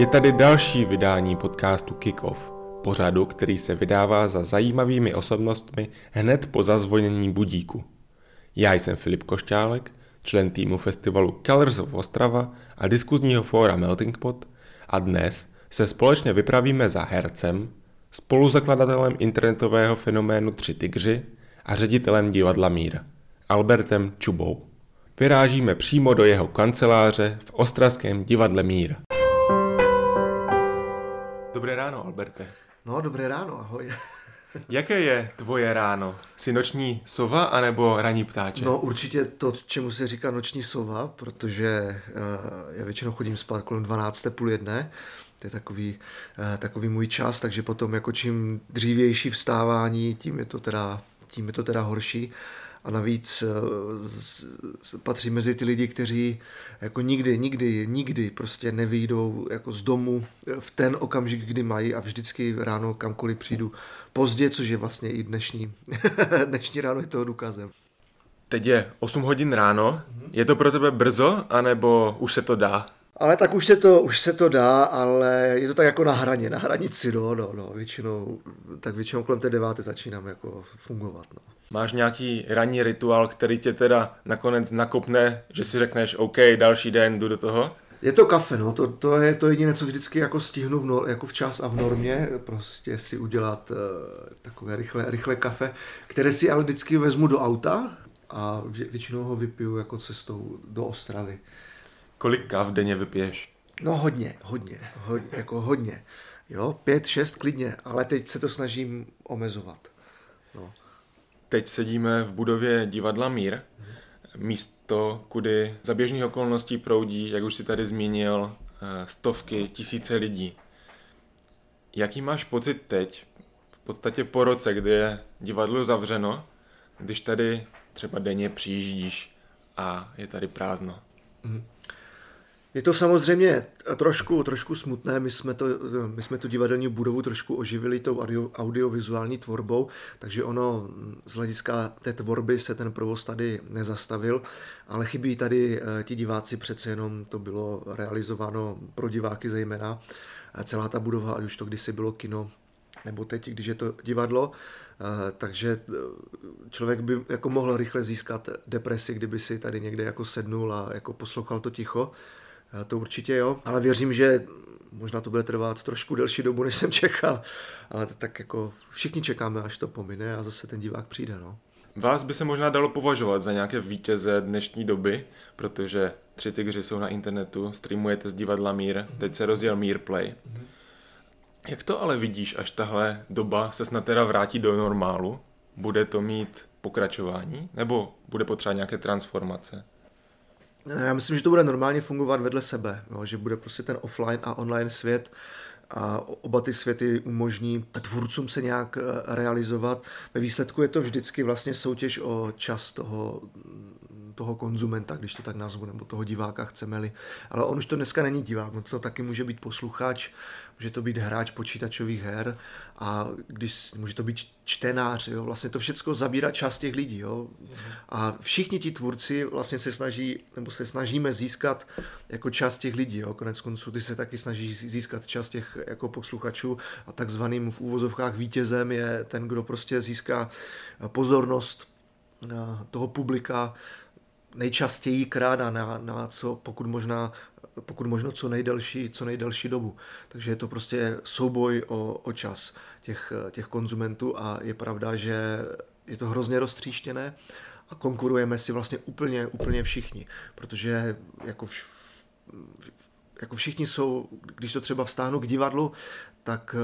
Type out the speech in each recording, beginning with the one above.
Je tady další vydání podcastu Kick-Off, pořadu, který se vydává za zajímavými osobnostmi hned po zazvonění budíku. Já jsem Filip Košťálek, člen týmu festivalu Colors of Ostrava a diskuzního fóra Melting Pot a dnes se společně vypravíme za hercem, spoluzakladatelem internetového fenoménu Tři tygři a ředitelem divadla Mír, Albertem Čubou. Vyrážíme přímo do jeho kanceláře v Ostravském divadle Mír. Dobré ráno, Alberte. No, dobré ráno, ahoj. Jaké je tvoje ráno? Jsi noční sova anebo ranní ptáček? No určitě to, čemu se říká noční sova, protože uh, já většinou chodím spát kolem 12. půl jedné, to je takový, uh, takový můj čas, takže potom jako čím dřívější vstávání, tím je to teda, tím je to teda horší a navíc eh, patří mezi ty lidi, kteří jako nikdy, nikdy, nikdy prostě nevyjdou jako z domu v ten okamžik, kdy mají a vždycky ráno kamkoliv přijdu pozdě, což je vlastně i dnešní, dnešní ráno je toho důkazem. Teď je 8 hodin ráno. Je to pro tebe brzo, anebo už se to dá? Ale tak už se to, už se to dá, ale je to tak jako na hraně, na hranici, no, no, no, většinou, tak většinou kolem té deváté začínám jako fungovat, no. Máš nějaký ranní rituál, který tě teda nakonec nakopne, že si řekneš, OK, další den, jdu do toho? Je to kafe, no, to, to je to jediné, co vždycky jako stihnu v nor, jako včas a v normě, prostě si udělat uh, takové rychlé, rychlé kafe, které si ale vždycky vezmu do auta a vě, většinou ho vypiju jako cestou do Ostravy. Kolik káv denně vypiješ? No hodně, hodně, hodně, jako hodně. Jo, pět, šest klidně, ale teď se to snažím omezovat. No. Teď sedíme v budově divadla Mír, místo, kudy za běžných okolností proudí, jak už si tady zmínil, eh, stovky, tisíce lidí. Jaký máš pocit teď, v podstatě po roce, kdy je divadlo zavřeno, když tady třeba denně přijíždíš a je tady prázdno? Mm. Je to samozřejmě trošku, trošku smutné, my jsme, to, my jsme tu divadelní budovu trošku oživili tou audio, audiovizuální tvorbou, takže ono z hlediska té tvorby se ten provoz tady nezastavil, ale chybí tady eh, ti diváci, přece jenom to bylo realizováno pro diváky zejména, celá ta budova, ať už to kdysi bylo kino, nebo teď, když je to divadlo, eh, takže eh, člověk by jako mohl rychle získat depresi, kdyby si tady někde jako sednul a jako poslouchal to ticho, to určitě jo, ale věřím, že možná to bude trvat trošku delší dobu, než jsem čekal, ale tak jako všichni čekáme, až to pomine a zase ten divák přijde, no. Vás by se možná dalo považovat za nějaké vítěze dnešní doby, protože tři tygři jsou na internetu, streamujete z divadla Mír, teď se rozděl Mír Play. Jak to ale vidíš, až tahle doba se snad teda vrátí do normálu? Bude to mít pokračování? Nebo bude potřeba nějaké transformace? Já myslím, že to bude normálně fungovat vedle sebe, jo, že bude prostě ten offline a online svět a oba ty světy umožní tvůrcům se nějak eh, realizovat. Ve výsledku je to vždycky vlastně soutěž o čas toho toho konzumenta, když to tak nazvu, nebo toho diváka chceme-li. Ale on už to dneska není divák, on to taky může být posluchač, může to být hráč počítačových her a když může to být čtenář, jo, vlastně to všechno zabírá část těch lidí. Jo. A všichni ti tvůrci vlastně se snaží, nebo se snažíme získat jako část těch lidí. Jo. Konec konců ty se taky snaží získat část těch jako posluchačů a takzvaným v úvozovkách vítězem je ten, kdo prostě získá pozornost eh, toho publika nejčastěji krát a na, na co pokud možná pokud možno co nejdelší, co nejdelší dobu. Takže je to prostě souboj o, o čas těch, těch konzumentů a je pravda, že je to hrozně roztříštěné a konkurujeme si vlastně úplně, úplně všichni, protože jako, vš, jako všichni jsou, když to třeba vstáhnu k divadlu, tak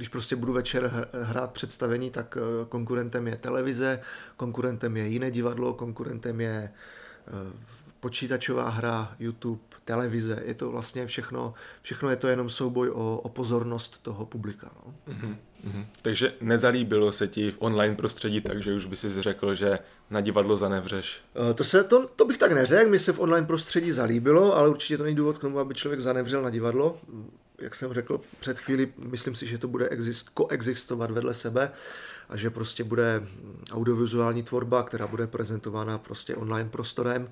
když prostě budu večer hrát představení, tak eh, konkurentem je televize, konkurentem je jiné divadlo, konkurentem je eh, počítačová hra, YouTube, televize. Je to vlastně všechno, všechno je to jenom souboj o, o pozornost toho publika. No. Mm-hmm. Mm-hmm. Takže nezalíbilo se ti v online prostředí takže už by si řekl, že na divadlo zanevřeš? Eh, to, se, to, to bych tak neřekl, mi se v online prostředí zalíbilo, ale určitě to není důvod k tomu, aby člověk zanevřel na divadlo jak jsem řekl před chvíli, myslím si, že to bude exist, koexistovat vedle sebe a že prostě bude audiovizuální tvorba, která bude prezentována prostě online prostorem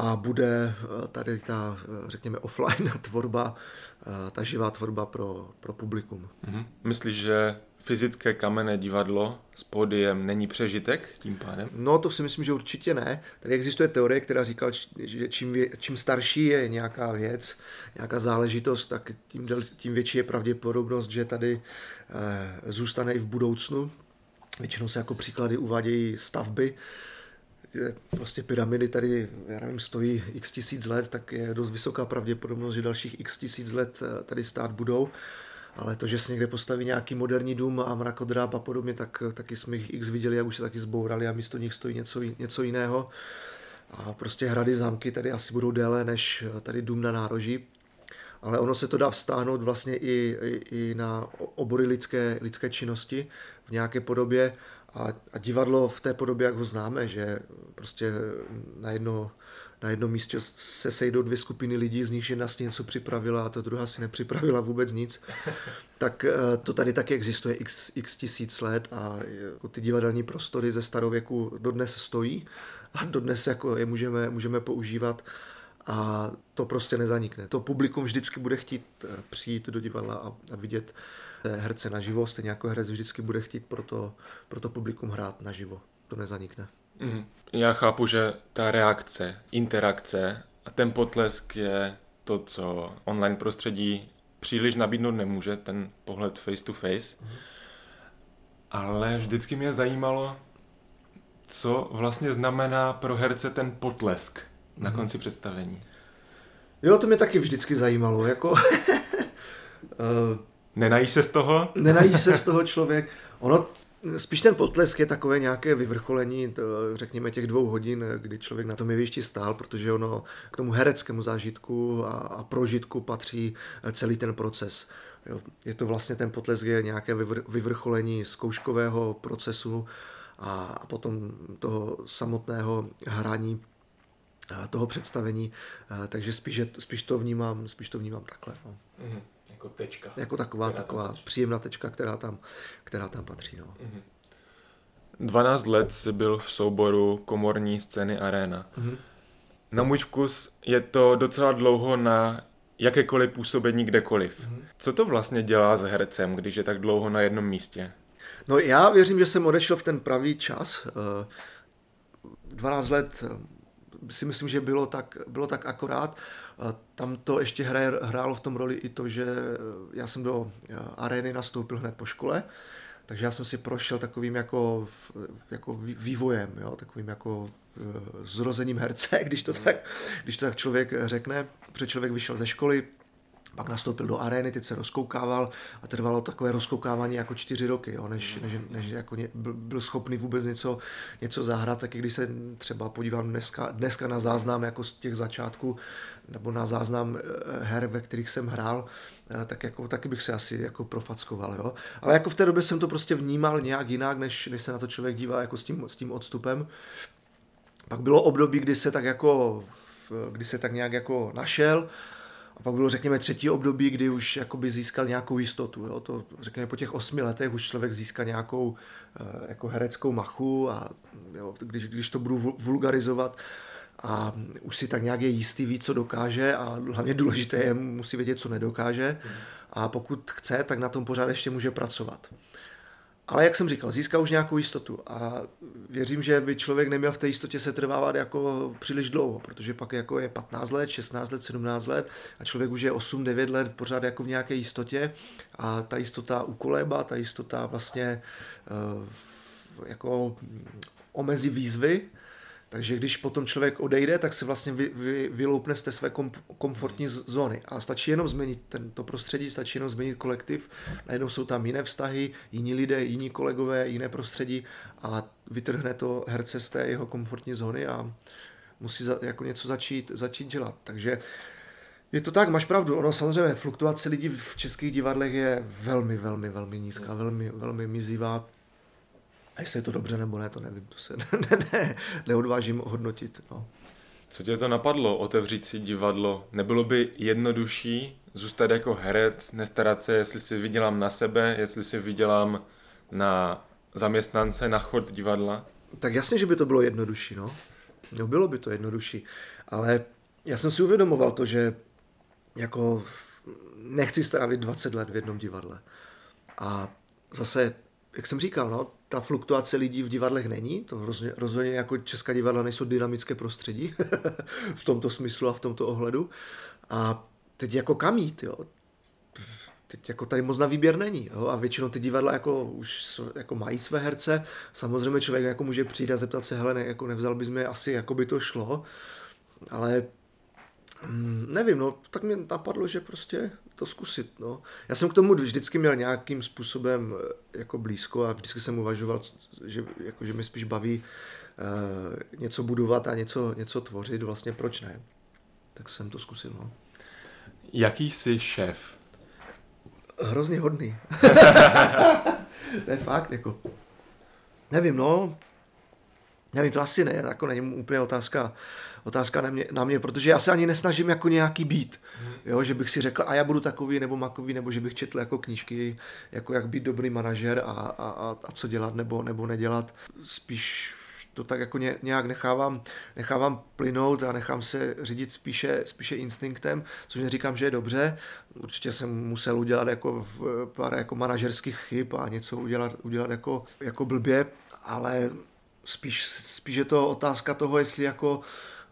a bude eh, tady ta, eh, řekněme, offline tvorba, eh, ta živá tvorba pro, pro publikum. Mm-hmm. Myslíš, že fyzické kamenné divadlo s pódiem není přežitek tím pádem? No to si myslím, že určitě ne. Tady existuje teorie, která říká, že čím, vě, čím starší je nějaká věc, nějaká záležitost, tak tím, tím větší je pravděpodobnost, že tady eh, zůstane i v budoucnu. Většinou se jako příklady uvádějí stavby, že prostě pyramidy tady, já nevím, stojí x tisíc let, tak je dost vysoká pravděpodobnost, že dalších x tisíc let eh, tady stát budou. Ale to, že se někde postaví nějaký moderní dům a mrakodráp a podobně, tak taky jsme jich x viděli a už se taky zbourali a místo nich stojí něco, něco jiného. A prostě hrady, zámky tady asi budou déle než tady dům na nároží. Ale ono se to dá vztáhnout vlastně i, i, i na obory lidské, lidské činnosti v nějaké podobě a, a divadlo v té podobě, jak ho známe, že prostě na jedno na jednom místě se sejdou dvě skupiny lidí, z nich jedna si něco připravila a ta druhá si nepřipravila vůbec nic, tak eh, to tady taky existuje x, x tisíc let a jako ty divadelní prostory ze starověku dodnes stojí a dodnes jako je můžeme, můžeme používat a to prostě nezanikne. To publikum vždycky bude chtít eh, přijít do divadla a, a vidět herce naživo, stejně jako herec vždycky bude chtít pro to, pro to publikum hrát naživo. To nezanikne. Mm. Já chápu, že ta reakce, interakce a ten potlesk je to, co online prostředí příliš nabídnout nemůže, ten pohled face to face. Mm. Ale vždycky mě zajímalo, co vlastně znamená pro herce ten potlesk mm. na mhm. konci představení. Jo, to mě taky vždycky zajímalo. Jako, Nenajíš se z toho? Nenajíš se z toho člověk. Ono Spíš ten potlesk je takové nějaké vyvrcholení, řekněme, těch dvou hodin, kdy člověk na tom jevišti stál, protože ono k tomu hereckému zážitku a, a prožitku patří celý ten proces. Jo, je to vlastně ten potlesk je nějaké vyvr, vyvrcholení zkouškového procesu a, a potom toho samotného hraní toho představení, takže spíš, spíš, to, vnímám, spíš to vnímám takhle. No. Mm-hmm. Jako tečka. Jako taková, taková příjemná tečka, která tam, která tam patří. No. Mm-hmm. 12 let jsi byl v souboru komorní scény Arena. Mm-hmm. Na můj vkus je to docela dlouho na jakékoliv působení kdekoliv. Mm-hmm. Co to vlastně dělá s hercem, když je tak dlouho na jednom místě? No já věřím, že jsem odešel v ten pravý čas. 12 eh, let eh, si myslím, že bylo tak, bylo tak akorát. Tam to ještě hraje, hrálo v tom roli i to, že já jsem do arény nastoupil hned po škole, takže já jsem si prošel takovým jako, jako vývojem, jo, takovým jako zrozením herce, když to, tak, když to tak člověk řekne, protože člověk vyšel ze školy, pak nastoupil do arény, teď se rozkoukával a trvalo takové rozkoukávání jako čtyři roky, jo, než, než, než jako ně, byl schopný vůbec něco, něco zahrát, tak i když se třeba podívám dneska, dneska na záznam jako z těch začátků, nebo na záznam eh, her, ve kterých jsem hrál, eh, tak jako, taky bych se asi jako profackoval, jo. Ale jako v té době jsem to prostě vnímal nějak jinak, než, než se na to člověk dívá jako s tím, s tím odstupem. Pak bylo období, kdy se tak jako, kdy se tak nějak jako našel, a pak bylo, řekněme, třetí období, kdy už jakoby získal nějakou jistotu. Jo? To, řekněme, po těch osmi letech už člověk získá nějakou eh, jako hereckou machu a jo, když, když to budu vulgarizovat, a už si tak nějak je jistý, ví, co dokáže a hlavně důležité je, musí vědět, co nedokáže a pokud chce, tak na tom pořád ještě může pracovat. Ale jak jsem říkal, získá už nějakou jistotu a věřím, že by člověk neměl v té jistotě se trvávat jako příliš dlouho, protože pak jako je 15 let, 16 let, 17 let a člověk už je 8-9 let pořád jako v nějaké jistotě a ta jistota ukolébá, ta jistota vlastně uh, jako omezí výzvy takže když potom člověk odejde, tak se vlastně vy, vy, vyloupne z té své kom, komfortní zóny. A stačí jenom změnit tento prostředí, stačí jenom změnit kolektiv. Najednou jsou tam jiné vztahy, jiní lidé, jiní kolegové, jiné prostředí a vytrhne to herce z té jeho komfortní zóny a musí za, jako něco začít, začít dělat. Takže je to tak, máš pravdu. Ono samozřejmě fluktuace lidí v českých divadlech je velmi, velmi, velmi nízká, velmi, velmi mizivá a jestli je to dobře nebo ne, to nevím, to se ne, ne, ne, neodvážím hodnotit. No. Co tě to napadlo, otevřít si divadlo? Nebylo by jednodušší zůstat jako herec, nestarat se, jestli si vydělám na sebe, jestli si vydělám na zaměstnance, na chod divadla? Tak jasně, že by to bylo jednodušší, no. No bylo by to jednodušší, ale já jsem si uvědomoval to, že jako nechci strávit 20 let v jednom divadle. A zase, jak jsem říkal, no, ta fluktuace lidí v divadlech není, to rozhodně, rozhodně jako česká divadla nejsou dynamické prostředí v tomto smyslu a v tomto ohledu. A teď jako kam jít, jo? Teď jako tady moc na výběr není. Jo? A většinou ty divadla jako už jako mají své herce. Samozřejmě člověk jako může přijít a zeptat se, hele, ne, jako nevzal bys mě asi, jako by to šlo. Ale mm, nevím, no, tak mě napadlo, že prostě to zkusit. No. Já jsem k tomu vždycky měl nějakým způsobem eh, jako blízko a vždycky jsem uvažoval, že, jako, že mi spíš baví uh, něco budovat a něco, něco tvořit, vlastně proč ne. Tak jsem to zkusil. No. Jaký jsi šéf? Hrozně hodný. to je fakt, jako. Nevím, no. Nevím, to asi ne, jako není úplně otázka otázka na mě, na mě, protože já se ani nesnažím jako nějaký být, jo, že bych si řekl, a já budu takový nebo makový, nebo že bych četl jako knížky, jako jak být dobrý manažer a, a, a, a co dělat nebo, nebo nedělat. Spíš to tak jako nějak nechávám, nechávám plynout a nechám se řídit spíše, spíše instinktem, což neříkám, že je dobře. Určitě jsem musel udělat jako v pár jako manažerských chyb a něco udělat, udělat jako, jako blbě, ale spíš, spíš je to otázka toho, jestli jako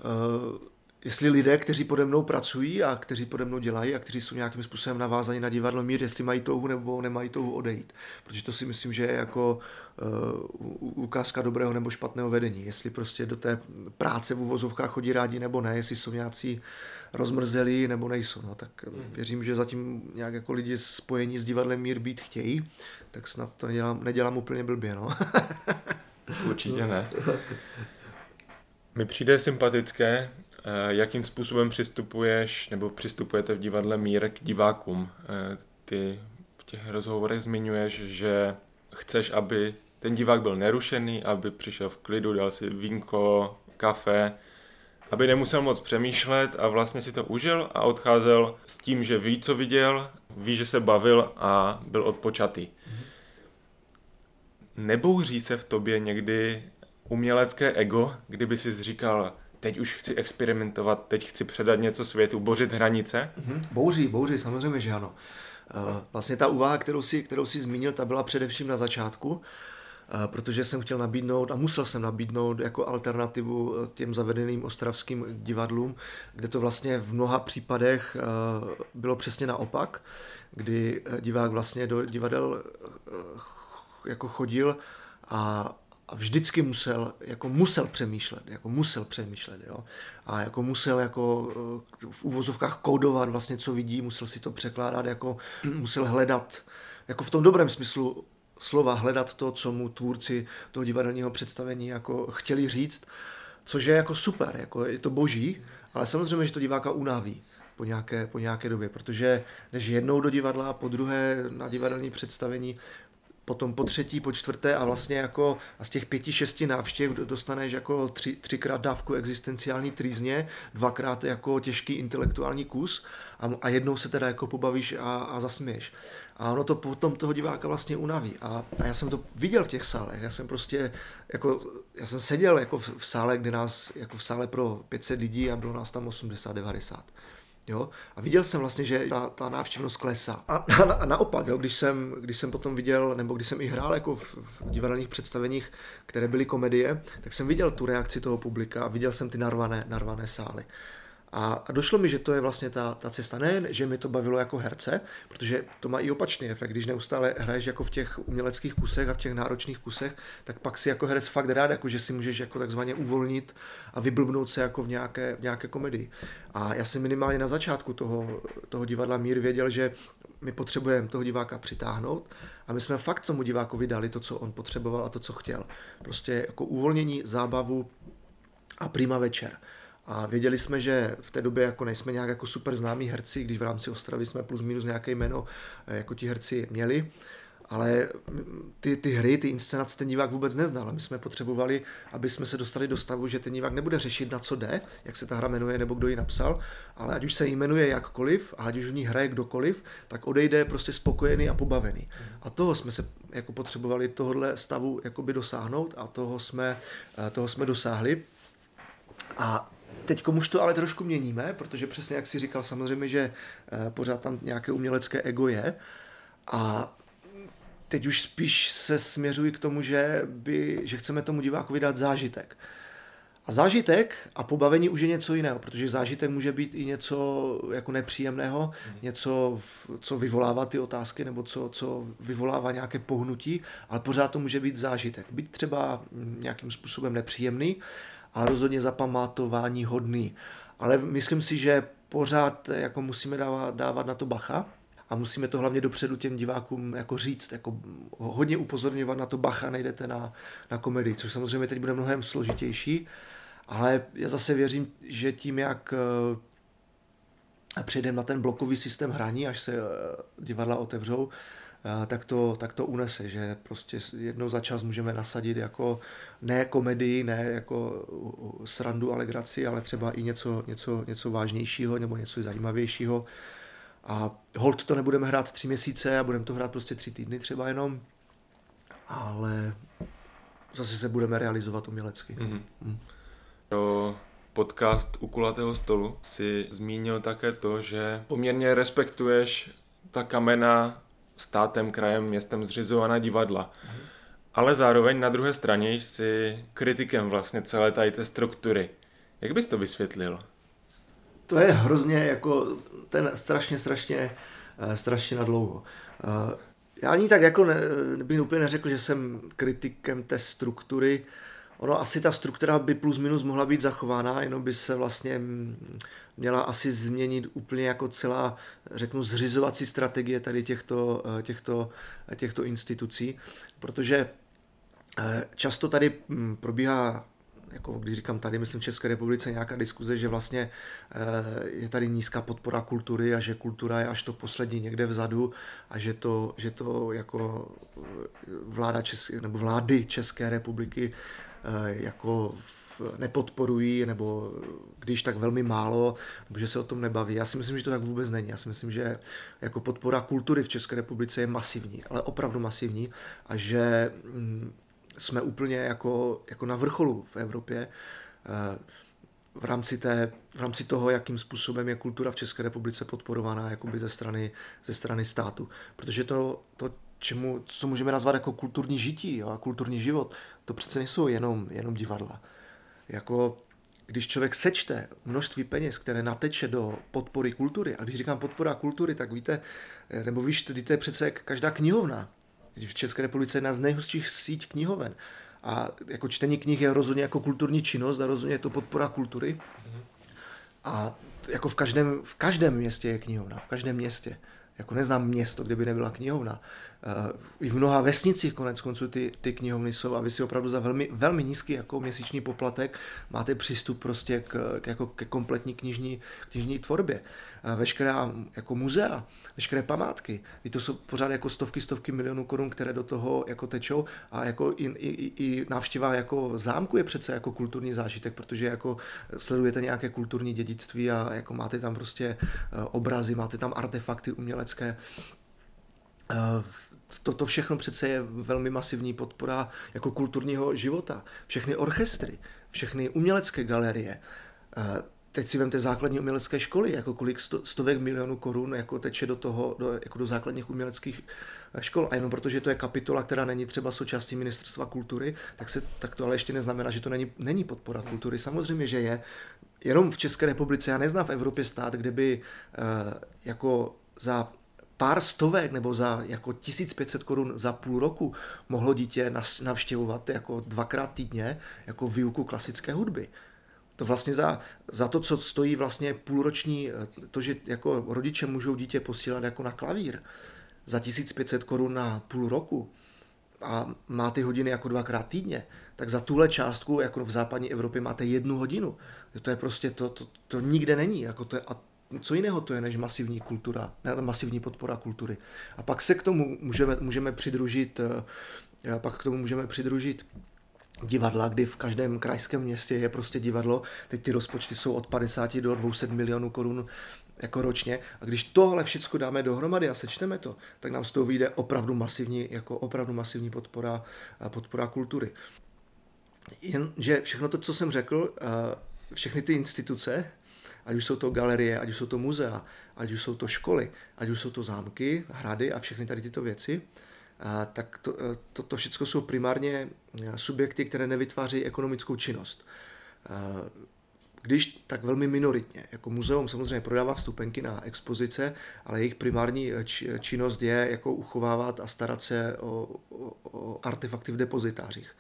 Uh, jestli lidé, kteří pode mnou pracují a kteří pode mnou dělají a kteří jsou nějakým způsobem navázaní na divadlo mír, jestli mají touhu nebo nemají touhu odejít. Protože to si myslím, že je jako uh, ukázka dobrého nebo špatného vedení. Jestli prostě do té práce v uvozovkách chodí rádi nebo ne, jestli jsou nějací rozmrzelí nebo nejsou. No, tak hmm. věřím, že zatím nějak jako lidi spojení s divadlem mír být chtějí, tak snad to nedělám, nedělám úplně blbě. No. Určitě ne. Mi přijde sympatické, eh, jakým způsobem přistupuješ nebo přistupujete v divadle Mír k divákům. Eh, ty v těch rozhovorech zmiňuješ, že chceš, aby ten divák byl nerušený, aby přišel v klidu, dal si vínko, kafe, aby nemusel moc přemýšlet a vlastně si to užil a odcházel s tím, že ví, co viděl, ví, že se bavil a byl odpočatý. Nebouří se v tobě někdy umělecké ego, kdyby si říkal, teď už chci experimentovat, teď chci předat něco světu, bořit hranice? Mm-hmm. Bouří, bouří, samozřejmě, že ano. Eh, vlastně ta úvaha, kterou si, kterou zmínil, ta byla především na začátku, eh, protože jsem chtěl nabídnout a musel jsem nabídnout jako alternativu eh, těm zavedeným ostravským divadlům, kde to vlastně v mnoha případech bylo přesně naopak, kdy divák vlastně do divadel jako chodil a a vždycky musel, jako musel přemýšlet, jako musel přemýšlet, jo. A jako musel jako eh, v úvozovkách kódovat vlastně, co vidí, musel si to překládat, jako musel hledat, jako v tom dobrém smyslu slova, hledat to, co mu tvůrci toho divadelního představení jako chtěli říct, což je jako super, jako je to boží, ale samozřejmě, že to diváka unaví po nějaké, po nějaké době, protože než jednou do divadla a po druhé na divadelní představení potom po třetí, po čtvrté a vlastně jako a z těch pěti, šesti návštěv dostaneš jako tři, třikrát dávku existenciální trýzně, dvakrát jako těžký intelektuální kus a, a jednou se teda jako pobavíš a, a zasměješ. A ono to potom toho diváka vlastně unaví. A, a já jsem to viděl v těch sálech. Já jsem prostě, jako, já jsem seděl jako v, v sále, kde nás, jako v sále pro 500 lidí a bylo nás tam 80-90. Jo? A viděl jsem vlastně, že ta, ta návštěvnost klesá. A, a, a naopak, jo, když, jsem, když jsem potom viděl, nebo když jsem i hrál jako v, v divadelních představeních, které byly komedie, tak jsem viděl tu reakci toho publika a viděl jsem ty narvané, narvané sály. A, došlo mi, že to je vlastně ta, ta cesta. Ne, že mi to bavilo jako herce, protože to má i opačný efekt. Když neustále hraješ jako v těch uměleckých kusech a v těch náročných kusech, tak pak si jako herec fakt rád, jako že si můžeš jako takzvaně uvolnit a vyblbnout se jako v nějaké, v nějaké komedii. A já jsem minimálně na začátku toho, toho divadla Mír věděl, že my potřebujeme toho diváka přitáhnout a my jsme fakt tomu divákovi dali to, co on potřeboval a to, co chtěl. Prostě jako uvolnění, zábavu a prima večer. A věděli jsme, že v té době jako nejsme nějak jako super známí herci, když v rámci Ostravy jsme plus minus nějaké jméno eh, jako ti herci měli, ale ty, ty hry, ty inscenace ten divák vůbec neznal. My jsme potřebovali, aby jsme se dostali do stavu, že ten divák nebude řešit, na co jde, jak se ta hra jmenuje nebo kdo ji napsal, ale ať už se jmenuje jakkoliv a ať už v ní hraje kdokoliv, tak odejde prostě spokojený a pobavený. A toho jsme se jako potřebovali tohohle stavu jakoby dosáhnout a toho jsme, eh, toho jsme dosáhli. A teď už to ale trošku měníme, protože přesně jak si říkal, samozřejmě, že eh, pořád tam nějaké umělecké ego je. A teď už spíš se směřují k tomu, že, by, že chceme tomu divákovi dát zážitek. A zážitek a pobavení už je něco jiného, protože zážitek může být i něco jako nepříjemného, mm. něco, co vyvolává ty otázky, nebo co, co vyvolává nějaké pohnutí, ale pořád to může být zážitek. Být třeba nějakým způsobem nepříjemný, ale rozhodně zapamatování hodný. Ale myslím si, že pořád jako musíme dávat, dávat na to bacha, a musíme to hlavně dopředu těm divákům jako říct, jako hodně upozorňovat na to bacha, nejdete na, na komedii, což samozřejmě teď bude mnohem složitější, ale já zase věřím, že tím, jak eh, přejdeme na ten blokový systém hraní, až se eh, divadla otevřou, eh, tak to, tak to unese, že prostě jednou za čas můžeme nasadit jako ne komedii, ne jako srandu, alegraci, ale třeba i něco, něco, něco vážnějšího nebo něco zajímavějšího. A hold to nebudeme hrát tři měsíce a budeme to hrát prostě tři týdny třeba jenom, ale zase se budeme realizovat umělecky. Mm-hmm. Mm. Pro podcast u kulatého stolu si zmínil také to, že poměrně respektuješ ta kamena státem, krajem, městem zřizovaná divadla. Ale zároveň na druhé straně jsi kritikem vlastně celé tady té struktury. Jak bys to vysvětlil? To je hrozně jako ten strašně, strašně, eh, strašně nadlouho. Eh, já ani tak jako ne, bych úplně neřekl, že jsem kritikem té struktury, Ono asi ta struktura by plus minus mohla být zachována, jenom by se vlastně měla asi změnit úplně jako celá, řeknu, zřizovací strategie tady těchto, eh, těchto, těchto institucí, protože eh, často tady hm, probíhá jako když říkám tady, myslím v České republice, nějaká diskuze, že vlastně eh, je tady nízká podpora kultury a že kultura je až to poslední někde vzadu a že to, že to jako vláda České, nebo vlády České republiky Eh, jako nepodporují, nebo když tak velmi málo, nebo že se o tom nebaví. Já si myslím, že to tak vůbec není. Já si myslím, že jako podpora kultury v České republice je masivní, ale opravdu masivní a že mm, jsme úplně jako, jako na vrcholu v Evropě eh, v rámci, té, v rámci toho, jakým způsobem je kultura v České republice podporovaná jakoby ze strany, ze strany státu. Protože to, to čemu, co můžeme nazvat jako kulturní žití jo, a kulturní život, to přece nejsou jenom, jenom divadla. Jako když člověk sečte množství peněz, které nateče do podpory kultury, a když říkám podpora kultury, tak víte, eh, nebo víš, to je přece každá knihovna. V České republice je jedna z nejhustších síť knihoven. A jako čtení knih je rozhodně jako kulturní činnost a rozhodně je to podpora kultury. A jako v každém, v každém městě je knihovna, v každém městě. Jako neznám město, kde by nebyla knihovna. Eh, I v mnoha vesnicích konec konců ty, ty knihovny jsou a vy si opravdu za velmi, velmi nízký jako měsíční poplatek máte přístup prostě k, k, jako ke kompletní knižní, knižní tvorbě. Eh, veškerá jako muzea, veškeré památky, i to jsou pořád jako stovky, stovky milionů korun, které do toho jako tečou a jako i, i, i návštěva jako zámku je přece jako kulturní zážitek, protože jako sledujete nějaké kulturní dědictví a jako máte tam prostě eh, obrazy, máte tam artefakty umělecké, Toto všechno přece je velmi masivní podpora jako kulturního života. Všechny orchestry, všechny umělecké galerie. Teď si vemte základní umělecké školy, jako kolik sto, stovek milionů korun jako teče do toho, do, jako do základních uměleckých eh, škol. A jenom protože to je kapitola, která není třeba součástí ministerstva kultury, tak, se, tak to ale ještě neznamená, že to není, není podpora kultury. Samozřejmě, že je. Jenom v České republice, já neznám v Evropě stát, kde by uh, jako za pár stovek nebo za jako 1500 korun za půl roku mohlo dítě navštěvovat jako dvakrát týdně jako výuku klasické hudby. To vlastně za, za to, co stojí vlastně půlroční, to, že jako rodiče můžou dítě posílat jako na klavír za 1500 korun na půl roku a má ty hodiny jako dvakrát týdně, tak za tuhle částku, jako v západní Evropě, máte jednu hodinu. To je prostě, to, to, to nikde není. Jako to je, a co jiného to je než masivní kultura, ne, masivní podpora kultury. A pak se k tomu můžeme, můžeme přidružit, eh, pak k tomu můžeme přidružit divadla, kdy v každém krajském městě je prostě divadlo. Teď ty rozpočty jsou od 50 do 200 milionů korun jako ročně. A když tohle všechno dáme dohromady a sečteme to, tak nám z toho vyjde opravdu masivní, jako opravdu masivní podpora, podpora kultury. Jenže všechno to, co jsem řekl, eh, všechny ty instituce, ať už jsou to galerie, ať už jsou to muzea, ať už jsou to školy, ať už jsou to zámky, hrady a všechny tady tyto věci, tak to, to, to všechno jsou primárně subjekty, které nevytváří ekonomickou činnost. A když tak velmi minoritně. Jako muzeum samozřejmě prodává vstupenky na expozice, ale jejich primární činnost je jako uchovávat a starat se o, o, o artefakty v depozitářích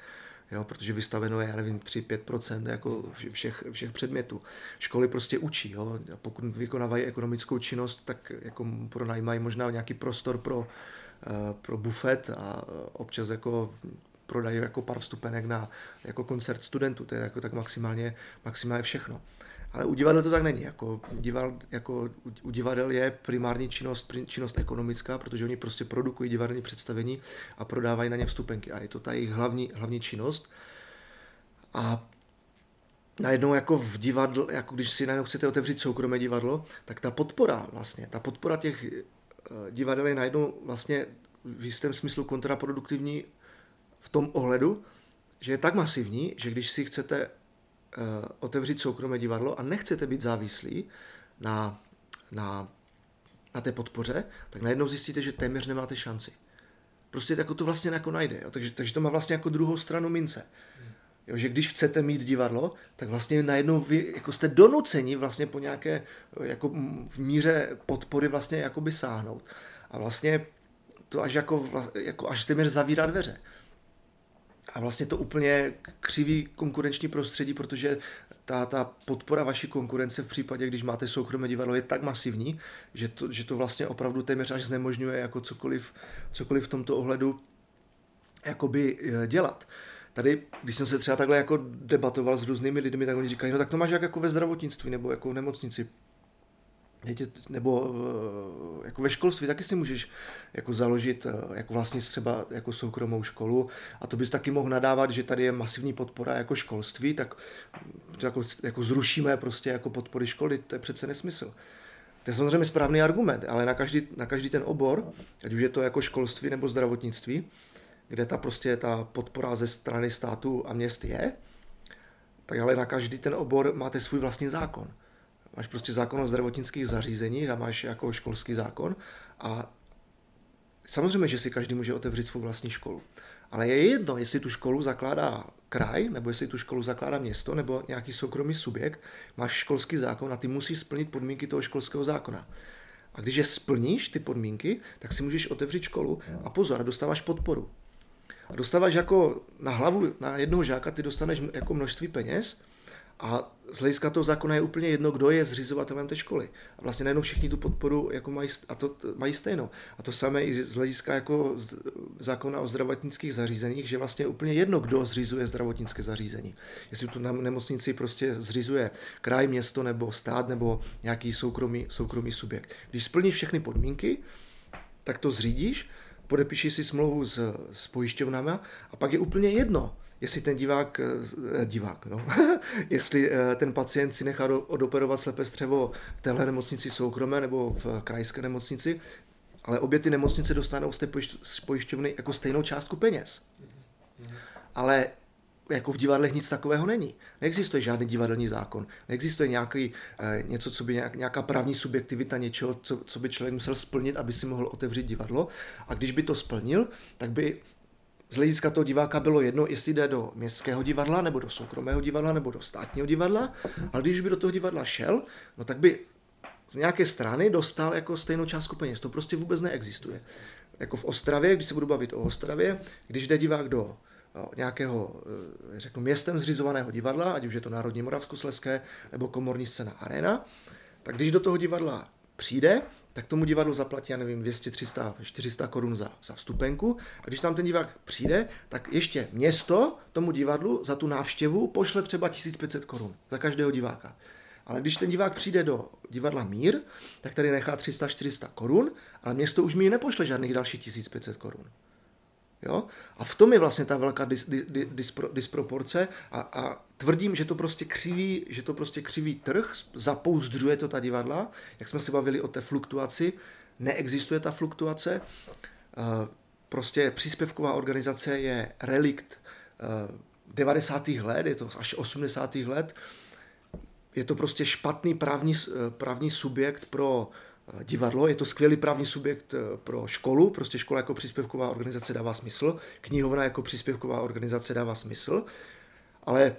jo, protože vystaveno je, já nevím, 3-5% jako všech, všech předmětů. Školy prostě učí, jo, a pokud vykonávají ekonomickou činnost, tak jako pronajímají možná nějaký prostor pro, eh, pro bufet a občas jako prodají jako pár vstupenek na jako koncert studentů, to je jako tak maximálně, maximálně všechno. Ale u divadel to tak není. Jako, dival, jako u divadel je primární činnost, činnost ekonomická, protože oni prostě produkují divadelní představení a prodávají na ně vstupenky. A je to ta jejich hlavní, hlavní činnost. A najednou jako v divadle, jako když si najednou chcete otevřít soukromé divadlo, tak ta podpora vlastně, ta podpora těch eh, divadel je najednou vlastně v jistém smyslu kontraproduktivní v tom ohledu, že je tak masivní, že když si chcete otevřít soukromé divadlo a nechcete být závislí na, na, na té podpoře, tak najednou zjistíte, že téměř nemáte šanci. Prostě jako to vlastně jako najde. Jo? Takže, takže to má vlastně jako druhou stranu mince. Jo, že když chcete mít divadlo, tak vlastně najednou vy jako jste donuceni vlastně po nějaké jako v míře podpory vlastně jakoby sáhnout. A vlastně to až jako, jako až téměř zavírá dveře a vlastně to úplně křiví konkurenční prostředí, protože ta, ta podpora vaší konkurence v případě, když máte soukromé divadlo, je tak masivní, že to, že to vlastně opravdu téměř až znemožňuje jako cokoliv, cokoliv v tomto ohledu jakoby eh, dělat. Tady, když jsem se třeba takhle jako debatoval s různými lidmi, tak oni říkají, no tak to máš jak jako ve zdravotnictví nebo jako v nemocnici Nebo eh, jako ve školství taky si můžeš jako založit eh, jako vlastně třeba jako soukromou školu a to bys taky mohl nadávat, že tady je masivní podpora jako školství, tak jako, jako zrušíme prostě jako podpory školy, to je přece nesmysl. To je samozřejmě správný argument, ale na každý, na každý ten obor, ať už je to jako školství nebo zdravotnictví, kde ta prostě ta podpora ze strany státu a měst je, tak ale na každý ten obor máte svůj vlastní zákon máš prostě zákon o zdravotnických zařízeních a máš jako školský zákon a samozřejmě, že si každý může otevřít svou vlastní školu. Ale je jedno, jestli tu školu zakládá kraj, nebo jestli tu školu zakládá město, nebo nějaký soukromý subjekt, máš školský zákon a ty musíš splnit podmínky toho školského zákona. A když je splníš, ty podmínky, tak si můžeš otevřít školu a pozor, dostáváš podporu. A dostáváš jako na hlavu na jednoho žáka, ty dostaneš jako množství peněz a z hlediska toho zákona je úplně jedno, kdo je zřizovatelem té školy. A vlastně najednou všichni tu podporu jako mají, a to, mají stejnou. A to samé i z hlediska jako z, zákona o zdravotnických zařízeních, že vlastně je úplně jedno, kdo zřizuje zdravotnické zařízení. Jestli tu nemocnici prostě zřizuje kraj, město nebo stát nebo nějaký soukromý, soukromý subjekt. Když splníš všechny podmínky, tak to zřídíš, podepíšeš si smlouvu s, s pojišťovnama a pak je úplně jedno, jestli ten divák, eh, divák, no, jestli eh, ten pacient si nechá odoperovat slepé střevo v téhle nemocnici soukromé nebo v krajské nemocnici, ale obě ty nemocnice dostanou z pojišťovny jako stejnou částku peněz. Ale jako v divadlech nic takového není. Neexistuje žádný divadelní zákon. Neexistuje nějaký, eh, něco, co by nějak, nějaká právní subjektivita něčeho, co, co by člověk musel splnit, aby si mohl otevřít divadlo. A když by to splnil, tak by z hlediska toho diváka bylo jedno, jestli jde do městského divadla, nebo do soukromého divadla, nebo do státního divadla, ale když by do toho divadla šel, no tak by z nějaké strany dostal jako stejnou částku peněz. To prostě vůbec neexistuje. Jako v Ostravě, když se budu bavit o Ostravě, když jde divák do nějakého, e, řeknu, městem zřizovaného divadla, ať už je to Národní Moravskoslezské nebo komorní scéna Arena, tak když do toho divadla přijde, tak tomu divadlu zaplatí, já nevím, 200, 300, 400 korun za, za vstupenku. A když tam ten divák přijde, tak ještě město tomu divadlu za tu návštěvu pošle třeba 1500 korun za každého diváka. Ale když ten divák přijde do divadla Mír, tak tady nechá 300-400 korun, ale město už mi nepošle žádných dalších 1500 korun. Jo? A v tom je vlastně ta velká dis, dis, dis, dispro, disproporce a, a tvrdím, že to prostě křiví, že to prostě křiví trh, zapouzdřuje to ta divadla, jak jsme se bavili o té fluktuaci, neexistuje ta fluktuace, prostě příspěvková organizace je relikt 90. let, je to až 80. let, je to prostě špatný právní, právní subjekt pro divadlo, je to skvělý právní subjekt pro školu, prostě škola jako příspěvková organizace dává smysl, knihovna jako příspěvková organizace dává smysl, ale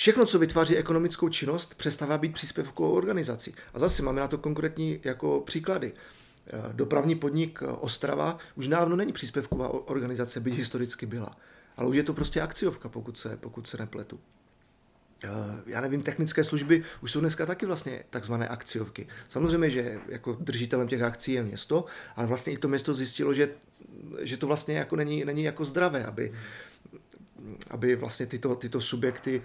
Všechno, co vytváří ekonomickou činnost, přestává být příspěvkovou organizací. A zase máme na to konkrétní jako příklady. Eh, dopravní podnik eh, Ostrava už dávno není příspěvková organizace, byť historicky byla. Ale už je to prostě akciovka, pokud se, pokud se nepletu. Eh, já nevím, technické služby už jsou dneska taky vlastně takzvané akciovky. Samozřejmě, že jako držitelem těch akcí je město, ale vlastně i to město zjistilo, že, že to vlastně jako není, není jako zdravé, aby, aby vlastně tyto, tyto subjekty,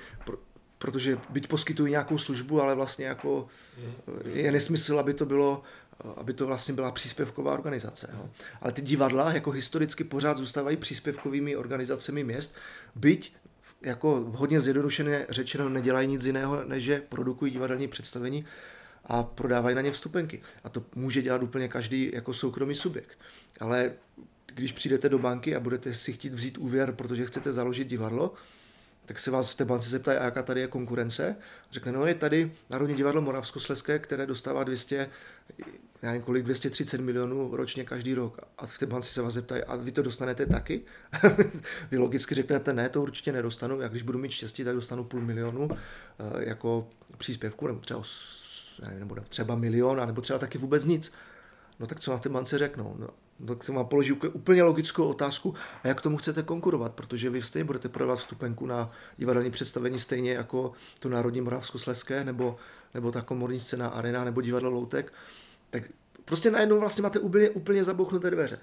protože byť poskytují nějakou službu, ale vlastně jako je nesmysl, aby to bylo aby to vlastně byla příspěvková organizace. No. Ale ty divadla jako historicky pořád zůstávají příspěvkovými organizacemi měst, byť jako hodně zjednodušeně řečeno nedělají nic jiného, než že produkují divadelní představení a prodávají na ně vstupenky. A to může dělat úplně každý jako soukromý subjekt. Ale když přijdete do banky a budete si chtít vzít úvěr, protože chcete založit divadlo, tak se vás v té bance zeptají, a jaká tady je konkurence. Řekne, no je tady Národní divadlo Moravskoslezské, které dostává 200, já nevím kolik, 230 milionů ročně každý rok. A v té bance se vás zeptají, a vy to dostanete taky? vy logicky řeknete, ne, to určitě nedostanu. Já když budu mít štěstí, tak dostanu půl milionu eh, jako příspěvku, nebo třeba, nebo třeba milion, nebo třeba taky vůbec nic. No tak co na té bance řeknou? No, tak to vám položí úplně logickou otázku, a jak tomu chcete konkurovat, protože vy stejně budete prodávat vstupenku na divadelní představení stejně jako to Národní Moravskoslezské, nebo, nebo ta komorní scéna Arena, nebo divadlo Loutek, tak prostě najednou vlastně máte úplně, úplně zabouchnuté dveře.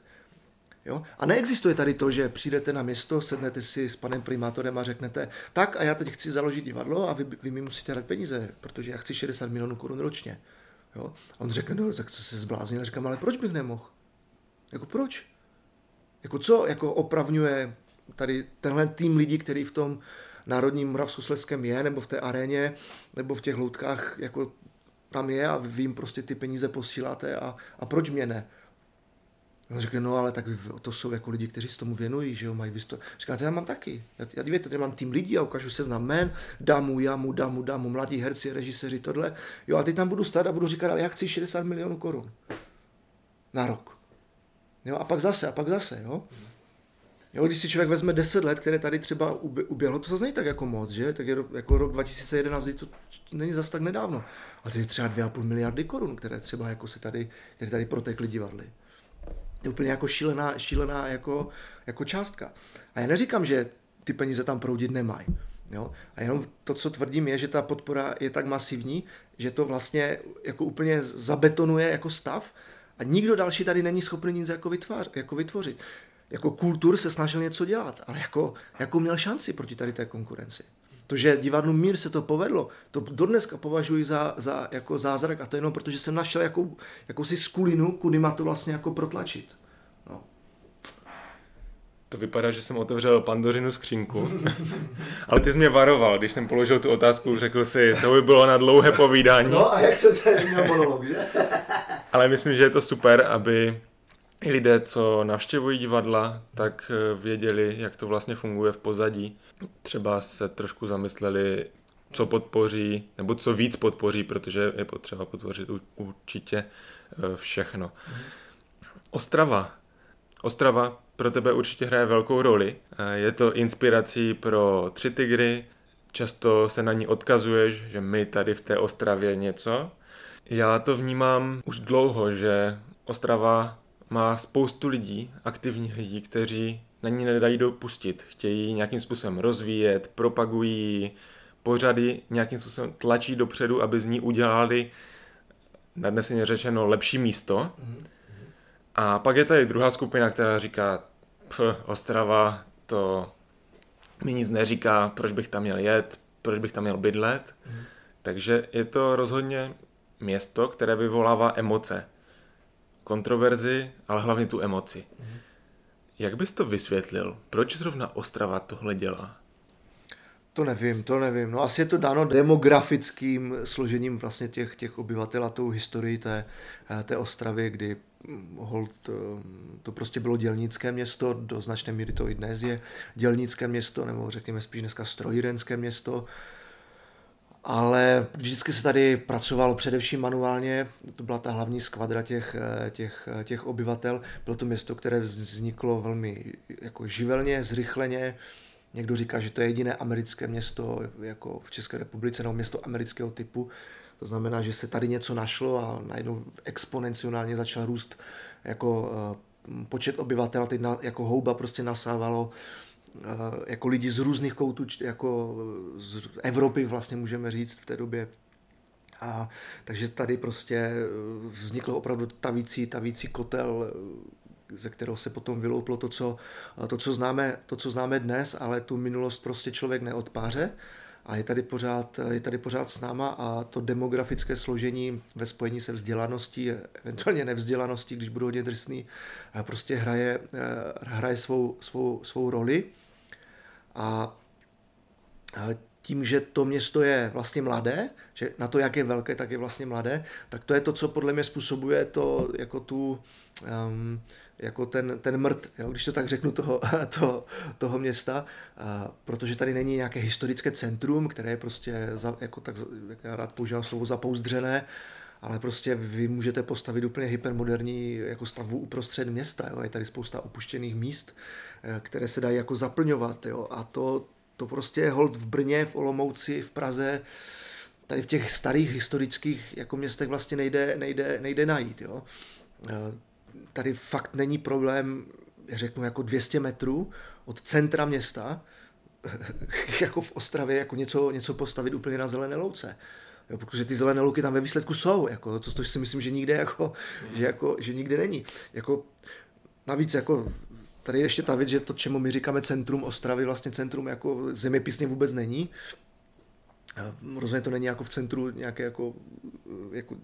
Jo? A neexistuje tady to, že přijdete na město, sednete si s panem primátorem a řeknete, tak a já teď chci založit divadlo a vy, vy mi musíte dát peníze, protože já chci 60 milionů korun ročně. Jo? A on řekne, no tak co se zbláznil, říkám, ale proč bych nemohl? Jako proč? Jako co jako opravňuje tady tenhle tým lidí, který v tom Národním Moravskoslezském je, nebo v té aréně, nebo v těch loutkách, jako tam je a vy jim prostě ty peníze posíláte a, a proč mě ne? On řekne, no ale tak to jsou jako lidi, kteří se tomu věnují, že jo, mají vysto... Říkáte, já mám taky. Já, já dívejte, tady mám tým lidí a ukážu se znám jmén, damu, jamu, damu, damu, mladí herci, režiséři, tohle. Jo, a teď tam budu stát a budu říkat, ale já chci 60 milionů korun. Na rok. Jo, a pak zase, a pak zase, jo. Jo, když si člověk vezme 10 let, které tady třeba uběhlo, to zase není tak jako moc, že? Tak je jako rok 2011, to není zase tak nedávno. A to je třeba 2,5 miliardy korun, které třeba jako se tady, které tady protekly divadly. Je úplně jako šílená, šílená jako, jako částka. A já neříkám, že ty peníze tam proudit nemají. Jo? A jenom to, co tvrdím, je, že ta podpora je tak masivní, že to vlastně jako úplně zabetonuje jako stav, a nikdo další tady není schopný nic jako, vytvář, jako vytvořit. Jako kultur se snažil něco dělat, ale jako, jako měl šanci proti tady té konkurenci. To, že divadlu Mír se to povedlo, to dodneska považuji za, za jako zázrak a to jenom protože jsem našel jakou, jakousi skulinu, kudy má to vlastně jako protlačit. To vypadá, že jsem otevřel pandořinu skřínku. Ale ty jsi mě varoval, když jsem položil tu otázku, řekl si, to by bylo na dlouhé povídání. No a jak jsem tady měl monolog, že? Ale myslím, že je to super, aby i lidé, co navštěvují divadla, tak eh, věděli, jak to vlastně funguje v pozadí. Třeba se trošku zamysleli, co podpoří, nebo co víc podpoří, protože je potřeba podpořit určitě eh, všechno. Ostrava. Ostrava pro tebe určitě hraje velkou roli. Je to inspirací pro Tři tygry, často se na ní odkazuješ, že my tady v té Ostravě něco. Já to vnímám už dlouho, že Ostrava má spoustu lidí, aktivních lidí, kteří na ní nedají dopustit. Chtějí nějakým způsobem rozvíjet, propagují pořady, nějakým způsobem tlačí dopředu, aby z ní udělali nadneseně řečeno lepší místo. A pak je tady druhá skupina, která říká, pf, Ostrava, to mi nic neříká, proč bych tam měl jet, proč bych tam měl bydlet. Takže je to rozhodně město, které vyvolává emoce. Kontroverzi, ale hlavně tu emoci. Mm. Jak bys to vysvětlil? Proč zrovna Ostrava tohle dělá? To nevím, to nevím. No asi je to dáno demografickým složením vlastně těch, těch obyvatel a tou historii té, té Ostravy, kdy hold, eh, to prostě bylo dělnické město, do značné míry to i dnes je dělnické město, nebo řekněme spíš dneska strojírenské město. Ale vždycky se tady pracovalo především manuálně, to byla ta hlavní skvadra těch, těch, těch obyvatel. Bylo to město, které vzniklo velmi jako živelně, zrychleně, Někdo říká, že to je jediné americké město jako v České republice, nebo město amerického typu. To znamená, že se tady něco našlo a najednou exponenciálně začal růst jako uh, počet obyvatel, teď na, jako houba prostě nasávalo jako lidi z různých koutů, jako z Evropy vlastně můžeme říct v té době. A, takže tady prostě eh, vznikl opravdu tavící, tavící kotel ze kterého se potom vylouplo to, co, to, co, známe, to, co známe dnes, ale tu minulost prostě člověk neodpáře a je tady pořád, je tady pořád s náma a to demografické složení ve spojení se vzdělaností, eventuálně nevzdělaností, když budu hodně drsný, prostě hraje, hraje svou, svou, svou roli. A tím, že to město je vlastně mladé, že na to, jak je velké, tak je vlastně mladé, tak to je to, co podle mě způsobuje to, jako tu, um, jako ten, ten mrt, jo, když to tak řeknu, toho, to, toho města, a, protože tady není nějaké historické centrum, které je prostě, za, jako tak, jak já rád používám slovo zapouzdřené, ale prostě vy můžete postavit úplně hypermoderní jako stavbu uprostřed města. Jo. Je tady spousta opuštěných míst, eh, které se dají jako zaplňovat. Jo. A to, to prostě je hold v Brně, v Olomouci, v Praze, tady v těch starých historických jako městech vlastně nejde, nejde, nejde najít. Jo. Eh, tady fakt není problém, řeknu jako 200 metrů od centra města, jako v Ostravě, jako něco, něco postavit úplně na zelené louce. Jo, protože ty zelené louky tam ve výsledku jsou, jako, to, to si myslím, že nikde, jako, že, jako, že nikde není. Jako, navíc jako, tady je ještě ta věc, že to, čemu my říkáme centrum Ostravy, vlastně centrum jako zeměpisně vůbec není. Rozhodně to není jako v centru nějaké jako, jako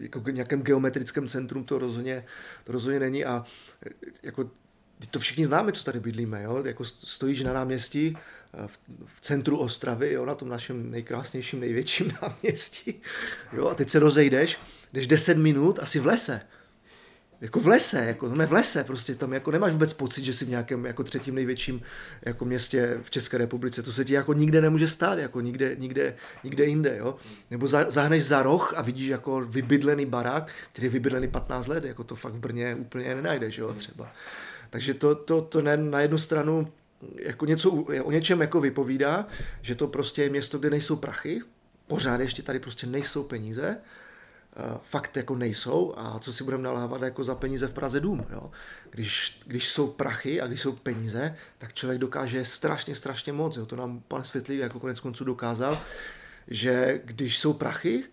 jako nějakém geometrickém centrum to rozhodně, to rozhodně není a jako to všichni známe, co tady bydlíme, jo? Jako stojíš na náměstí v, v centru Ostravy, jo? na tom našem nejkrásnějším, největším náměstí, jo? a teď se rozejdeš, jdeš 10 minut asi v lese, jako v lese, jako ne v lese, prostě tam jako nemáš vůbec pocit, že jsi v nějakém jako třetím největším jako městě v České republice. To se ti jako nikde nemůže stát, jako nikde, nikde, nikde jinde, jo. Nebo za, zahneš za roh a vidíš jako vybydlený barák, který je vybydlený 15 let, jako to fakt v Brně úplně nenajdeš, jo, třeba. Takže to, to, to ne, na jednu stranu jako něco o něčem jako vypovídá, že to prostě je město, kde nejsou prachy, pořád ještě tady prostě nejsou peníze, fakt jako nejsou a co si budeme nalávat jako za peníze v Praze dům. Jo? Když, když jsou prachy a když jsou peníze, tak člověk dokáže strašně, strašně moc. Jo? To nám pan Světlý jako konec konců dokázal, že když jsou prachy,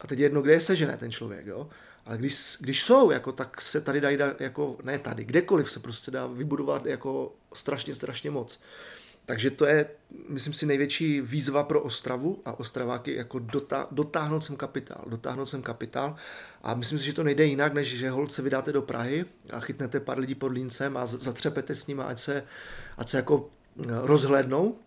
a teď jedno, kde je sežené ten člověk, jo? ale když, když jsou, jako, tak se tady dají, jako, ne tady, kdekoliv se prostě dá vybudovat jako strašně, strašně moc. Takže to je, myslím si, největší výzva pro Ostravu a Ostraváky, jako dotá, dotáhnout sem kapitál. Dotáhnout sem kapitál a myslím si, že to nejde jinak, než že hold se vydáte do Prahy a chytnete pár lidí pod líncem a zatřepete s nimi, ať se, ať se jako eh, rozhlédnou,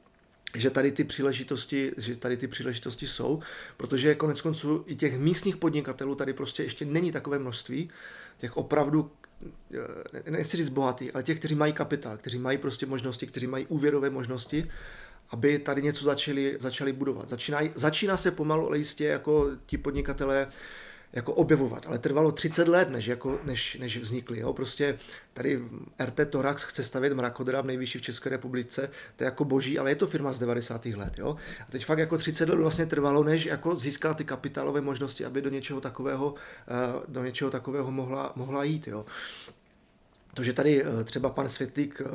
že tady ty příležitosti, že tady ty příležitosti jsou, protože konec konců i těch místních podnikatelů tady prostě ještě není takové množství, těch opravdu nechci říct bohatý, ale těch, kteří mají kapitál, kteří mají prostě možnosti, kteří mají úvěrové možnosti, aby tady něco začali, začali budovat. Začíná, začíná se pomalu, ale jistě jako ti podnikatelé jako objevovat, ale trvalo 30 let, než, jako, než, než vznikly. Jo. Prostě tady RT Torax chce stavět mrakodráp nejvyšší v České republice, to je jako boží, ale je to firma z 90. let. Jo. A teď fakt jako 30 let vlastně trvalo, než jako získala ty kapitálové možnosti, aby do něčeho takového, eh, do něčeho takového mohla, mohla jít. Jo. To, že tady eh, třeba pan Světlík eh,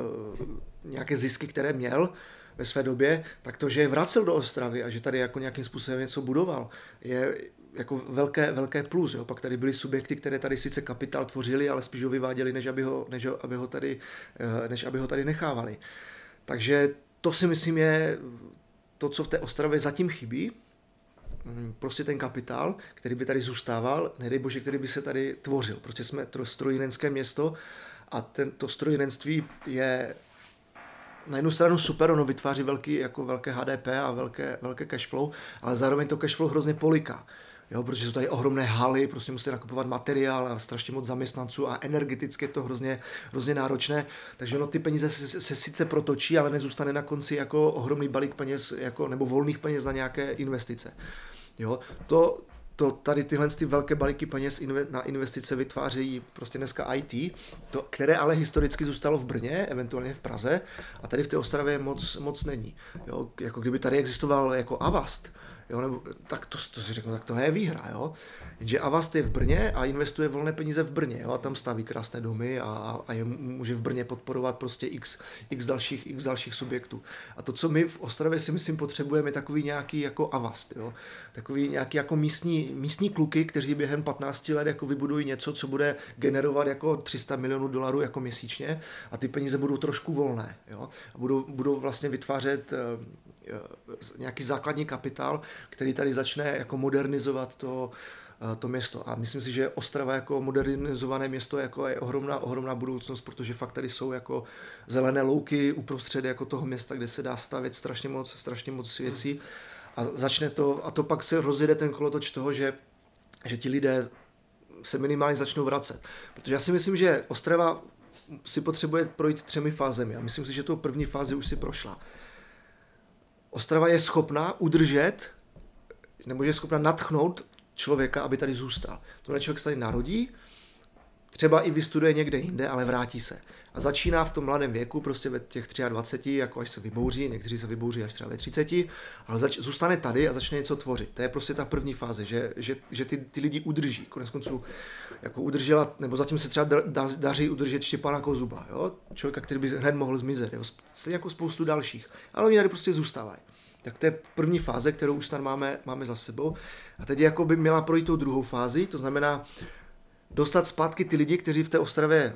nějaké zisky, které měl, ve své době, tak to, že je vracel do Ostravy a že tady jako nějakým způsobem něco budoval, je jako velké, velké plus. Jo. Pak tady byly subjekty, které tady sice kapitál tvořili, ale spíš ho vyváděli, než aby ho, než aby ho, tady, eh, než aby ho tady nechávali. Takže to si myslím je to, co v té Ostravě zatím chybí, mm, prostě ten kapitál, který by tady zůstával, nedej bože, který by se tady tvořil. Prostě jsme to strojírenské město a ten, to strojírenství je na jednu stranu super, ono vytváří velký, jako velké HDP a velké, velké cash flow, ale zároveň to cash flow hrozně poliká Jo, protože jsou tady ohromné haly, prostě musíte nakupovat materiál a strašně moc zaměstnanců a energeticky je to hrozně, hrozně náročné. Takže no, ty peníze se, se, sice protočí, ale nezůstane na konci jako ohromný balík peněz jako, nebo volných peněz na nějaké investice. Jo, to, to tady tyhle ty velké balíky peněz na investice vytvářejí prostě dneska IT, to, které ale historicky zůstalo v Brně, eventuálně v Praze a tady v té Ostravě moc, moc není. Jo, jako kdyby tady existoval jako Avast, jo, nebo, tak to, to si řeknu, tak to je výhra, jo. Jenže Avast je v Brně a investuje volné peníze v Brně, jo, a tam staví krásné domy a, a je, může v Brně podporovat prostě x, x, dalších, x dalších subjektů. A to, co my v Ostravě si myslím potřebujeme, je takový nějaký jako Avast, jo. Takový nějaký jako místní, místní kluky, kteří během 15 let jako vybudují něco, co bude generovat jako 300 milionů dolarů jako měsíčně a ty peníze budou trošku volné, jo. A budou, budou vlastně vytvářet eh, nějaký základní kapitál, který tady začne jako modernizovat to, eh, to město. A myslím si, že Ostrava jako modernizované město jako je ohromná, ohromná budoucnost, protože fakt tady jsou jako zelené louky uprostřed jako toho města, kde se dá stavět strašně moc, strašně moc věcí. A začne to, a to pak se rozjede ten kolotoč toho, že, že ti lidé se minimálně začnou vracet. Protože já si myslím, že Ostrava si potřebuje projít třemi fázemi. A myslím si, že tu první fázi už si prošla. Ostrava je schopná udržet, nebo je schopná natchnout člověka, aby tady zůstal. Tohle člověk se tady narodí, třeba i vystuduje někde jinde, ale vrátí se. A začíná v tom mladém věku, prostě ve těch 23, jako až se vybouří, někteří se vybouří až třeba ve 30, ale zač- zůstane tady a začne něco tvořit. To je prostě ta první fáze, že, že, že ty, ty lidi udrží. Konec konců jako udržela, nebo zatím se třeba da, daří udržet Štěpana Kozuba, jo? člověka, který by hned mohl zmizet, jo? jako spoustu dalších. Ale oni tady prostě zůstávají. Tak to je první fáze, kterou už tam máme, máme za sebou. A teď jako by měla projít tou druhou fázi, to znamená dostat zpátky ty lidi, kteří v té Ostravě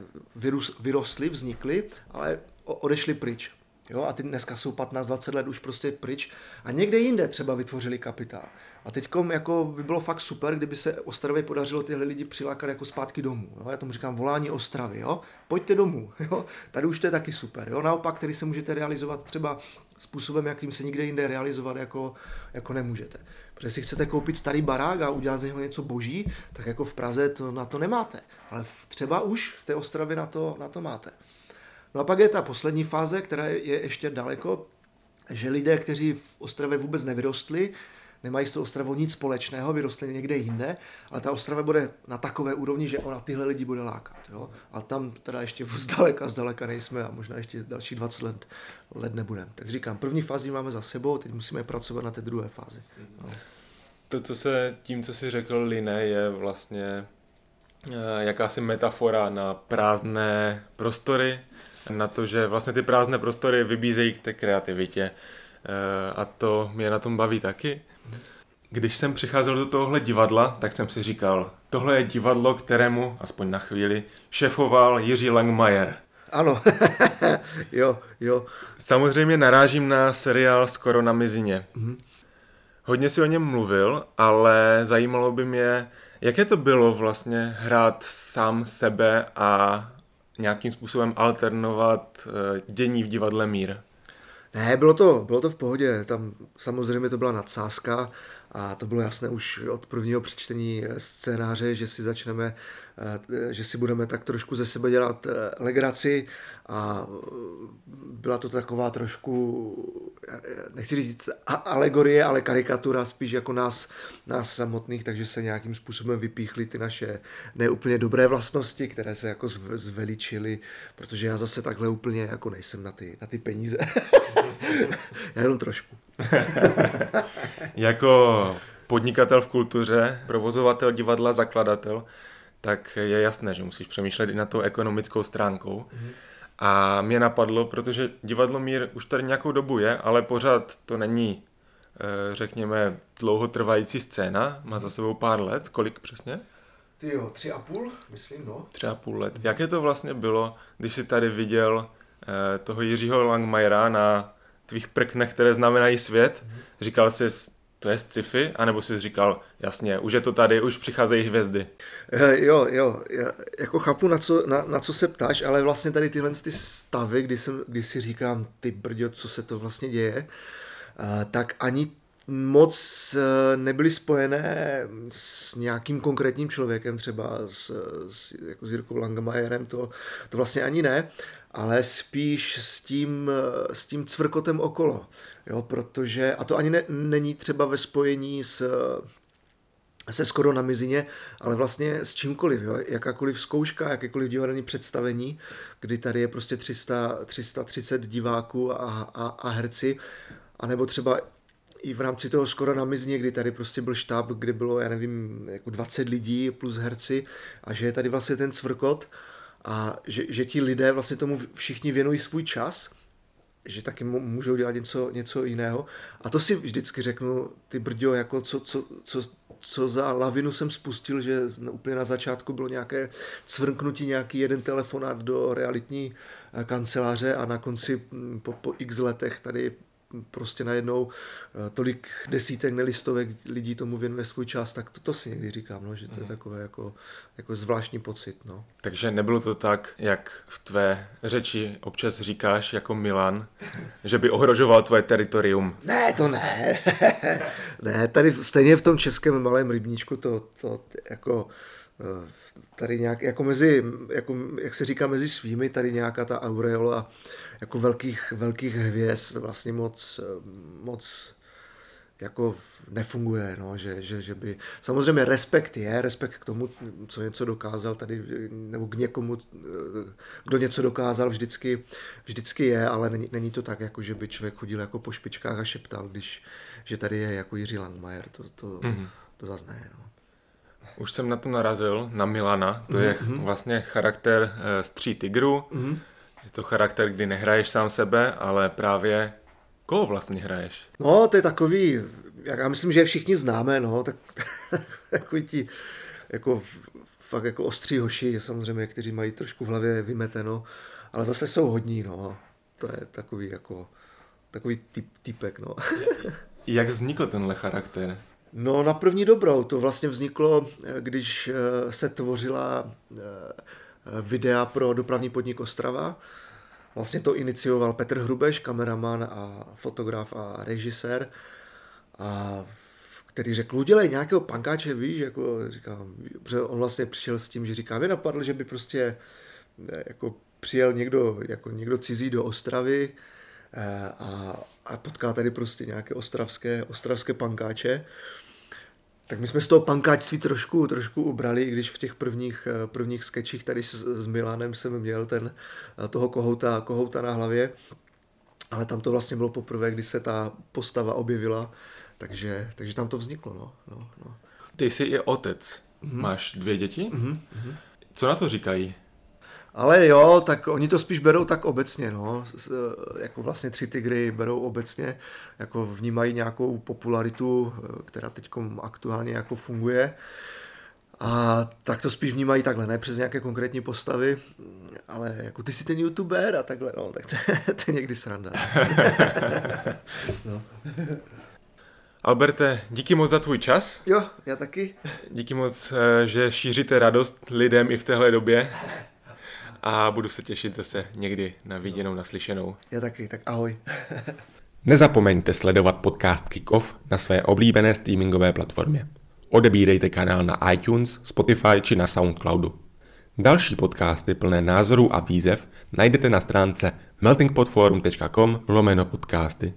vyrostli, vznikli, ale odešli pryč. Jo, a ty dneska jsou 15-20 let už prostě pryč a někde jinde třeba vytvořili kapitál. A teď jako by bylo fakt super, kdyby se Ostravě podařilo tyhle lidi přilákat jako zpátky domů. Jo? Já tomu říkám volání Ostravy. Jo? Pojďte domů. Jo? Tady už to je taky super. Jo? Naopak, který se můžete realizovat třeba způsobem, jakým se nikde jinde realizovat jako, jako nemůžete. Protože si chcete koupit starý barák a udělat z něho něco boží, tak jako v Praze to, na to nemáte. Ale v, třeba už v té Ostravě na to, na to máte. No a pak je ta poslední fáze, která je ještě daleko, že lidé, kteří v Ostravě vůbec nevyrostli, nemají s tou Ostravou nic společného, vyrostli někde jinde, ale ta Ostrava bude na takové úrovni, že ona tyhle lidi bude lákat. Jo? A tam teda ještě zdaleka, zdaleka nejsme a možná ještě další 20 let, let nebudeme. Tak říkám, první fázi máme za sebou, teď musíme pracovat na té druhé fázi. No. To, co se tím, co si řekl, line, je vlastně eh, jakási metafora na prázdné prostory, na to, že vlastně ty prázdné prostory vybízejí k té kreativitě. Eh, a to mě na tom baví taky. Když jsem přicházel do tohohle divadla, tak jsem si říkal, tohle je divadlo, kterému, aspoň na chvíli, šefoval Jiří Langmajer. Ano, jo, jo. Samozřejmě narážím na seriál Skoro na mizině. Mm-hmm. Hodně si o něm mluvil, ale zajímalo by mě, jaké to bylo vlastně hrát sám sebe a nějakým způsobem alternovat eh, dění v divadle Mír. Ne, bylo to, bylo to v pohodě. Tam samozřejmě to byla nadsázka a to bylo jasné už od prvního přečtení scénáře, že si začneme, eh, že si budeme tak trošku ze sebe dělat eh, legraci a byla to taková trošku, nechci říct alegorie, ale karikatura spíš jako nás, nás samotných, takže se nějakým způsobem vypíchly ty naše neúplně dobré vlastnosti, které se jako zveličily, protože já zase takhle úplně jako nejsem na ty, na ty peníze. já jenom trošku. jako podnikatel v kultuře, provozovatel divadla, zakladatel, tak je jasné, že musíš přemýšlet i na tou ekonomickou stránkou. Mm-hmm. A mě napadlo, protože divadlo Mír už tady nějakou dobu je, ale pořád to není, eh, řekněme, dlouhotrvající scéna, má za sebou pár let, kolik přesně? Ty jo, tři a půl, myslím, no. Tři a půl let. Jaké to vlastně bylo, když jsi tady viděl eh, toho Jiřího Langmajera na tvých prknech, které znamenají svět? Mm-hmm. Říkal jsi, to je sci-fi, anebo jsi říkal, jasně, už je to tady, už přicházejí hvězdy. Eh, jo, jo, já jako chápu, na co, na, na co se ptáš, ale vlastně tady tyhle ty stavy, kdy, jsem, kdy si říkám, ty brďo, co se to vlastně děje, uh, tak ani moc eh, nebyly spojené s nějakým konkrétním člověkem, třeba s, s, jako s Jirkou Langemajerem, to, to vlastně ani ne, ale spíš s tím, s tím cvrkotem okolo. Jo, protože, a to ani ne, není třeba ve spojení s, se skoro na mizině, ale vlastně s čímkoliv, jo? jakákoliv zkouška, jakékoliv divadelní představení, kdy tady je prostě 300, 330 diváků a, a, a herci, anebo třeba i v rámci toho skoro na mizně, kdy tady prostě byl štáb, kde bylo, já nevím, jako 20 lidí plus herci a že je tady vlastně ten cvrkot a že, že ti lidé vlastně tomu všichni věnují svůj čas, že taky můžou dělat něco, něco jiného. A to si vždycky řeknu, ty brďo, jako co, co, co, co za lavinu jsem spustil, že úplně na začátku bylo nějaké cvrknutí, nějaký jeden telefonát do realitní eh, kanceláře a na konci hm, po, po x letech tady prostě najednou eh, tolik desítek nelistovek lidí tomu věnuje svůj čas, tak to, to si někdy říkám, no, že to je mhm. takové jako, jako zvláštní pocit. No. Takže nebylo to tak, jak v tvé řeči občas říkáš jako Milan, že by ohrožoval tvoje teritorium? Ne, to ne. ne, tady stejně v tom českém malém rybníčku to, to jako tady nějak, jako mezi, jako, jak se říká, mezi svými, tady nějaká ta aureola jako velkých, velkých hvězd vlastně moc, moc jako nefunguje, no, že, že, že by... Samozřejmě respekt je, respekt k tomu, co něco dokázal tady, nebo k někomu, kdo něco dokázal, vždycky, vždycky je, ale není, není to tak, jako že by člověk chodil jako po špičkách a šeptal, když, že tady je jako Jiří Langmajer, to, to, mm-hmm. to zase ne, no. Už jsem na to narazil, na Milana, to je mm-hmm. vlastně charakter eh, z tří tigrů, mm-hmm je to charakter, kdy nehraješ sám sebe, ale právě koho vlastně hraješ? No, to je takový, já myslím, že všichni známe, no, tak takový ti, jako fakt jako ostří hoši, samozřejmě, kteří mají trošku v hlavě vymeteno, ale zase jsou hodní, no. To je takový jako, takový typ, typek, no. Jak vznikl tenhle charakter? No na první dobrou, to vlastně vzniklo, když eh, se tvořila eh, videa pro dopravní podnik Ostrava. Vlastně to inicioval Petr Hrubeš, kameraman a fotograf a režisér, a který řekl, udělej nějakého pankáče, víš, jako říkám, protože on vlastně přišel s tím, že říká, vy napadl, že by prostě jako přijel někdo, jako někdo cizí do Ostravy eh, a, a potká tady prostě nějaké ostravské, ostravské pankáče. Tak my jsme z toho pankáčství trošku, trošku ubrali, i když v těch prvních, eh, prvních sketchích tady s, s Milanem jsem měl ten, eh, toho kohouta, kohouta na hlavě. Ale tam to vlastně bylo poprvé, kdy se ta postava objevila, takže, takže tam to vzniklo. No, no, no. Ty jsi i otec. Mm-hmm. Máš dvě děti? Mm-hmm. Co na to říkají? Ale jo, tak oni to spíš berou tak obecně, no. Jako vlastně tři tygry berou obecně, jako vnímají nějakou popularitu, která teď aktuálně jako funguje. A tak to spíš vnímají takhle, ne přes nějaké konkrétní postavy, ale jako ty jsi ten youtuber a takhle, no, tak to, to je někdy sranda. no. Alberte, díky moc za tvůj čas. Jo, já taky. Díky moc, eh, že šíříte radost lidem i v téhle době a budu se těšit zase někdy na viděnou, naslyšenou. Já taky, tak ahoj. Nezapomeňte sledovat podcast Kickoff na své oblíbené streamingové platformě. Odebírejte kanál na iTunes, Spotify či na Soundcloudu. Další podcasty plné názorů a výzev najdete na stránce meltingpotforum.com lomeno podcasty.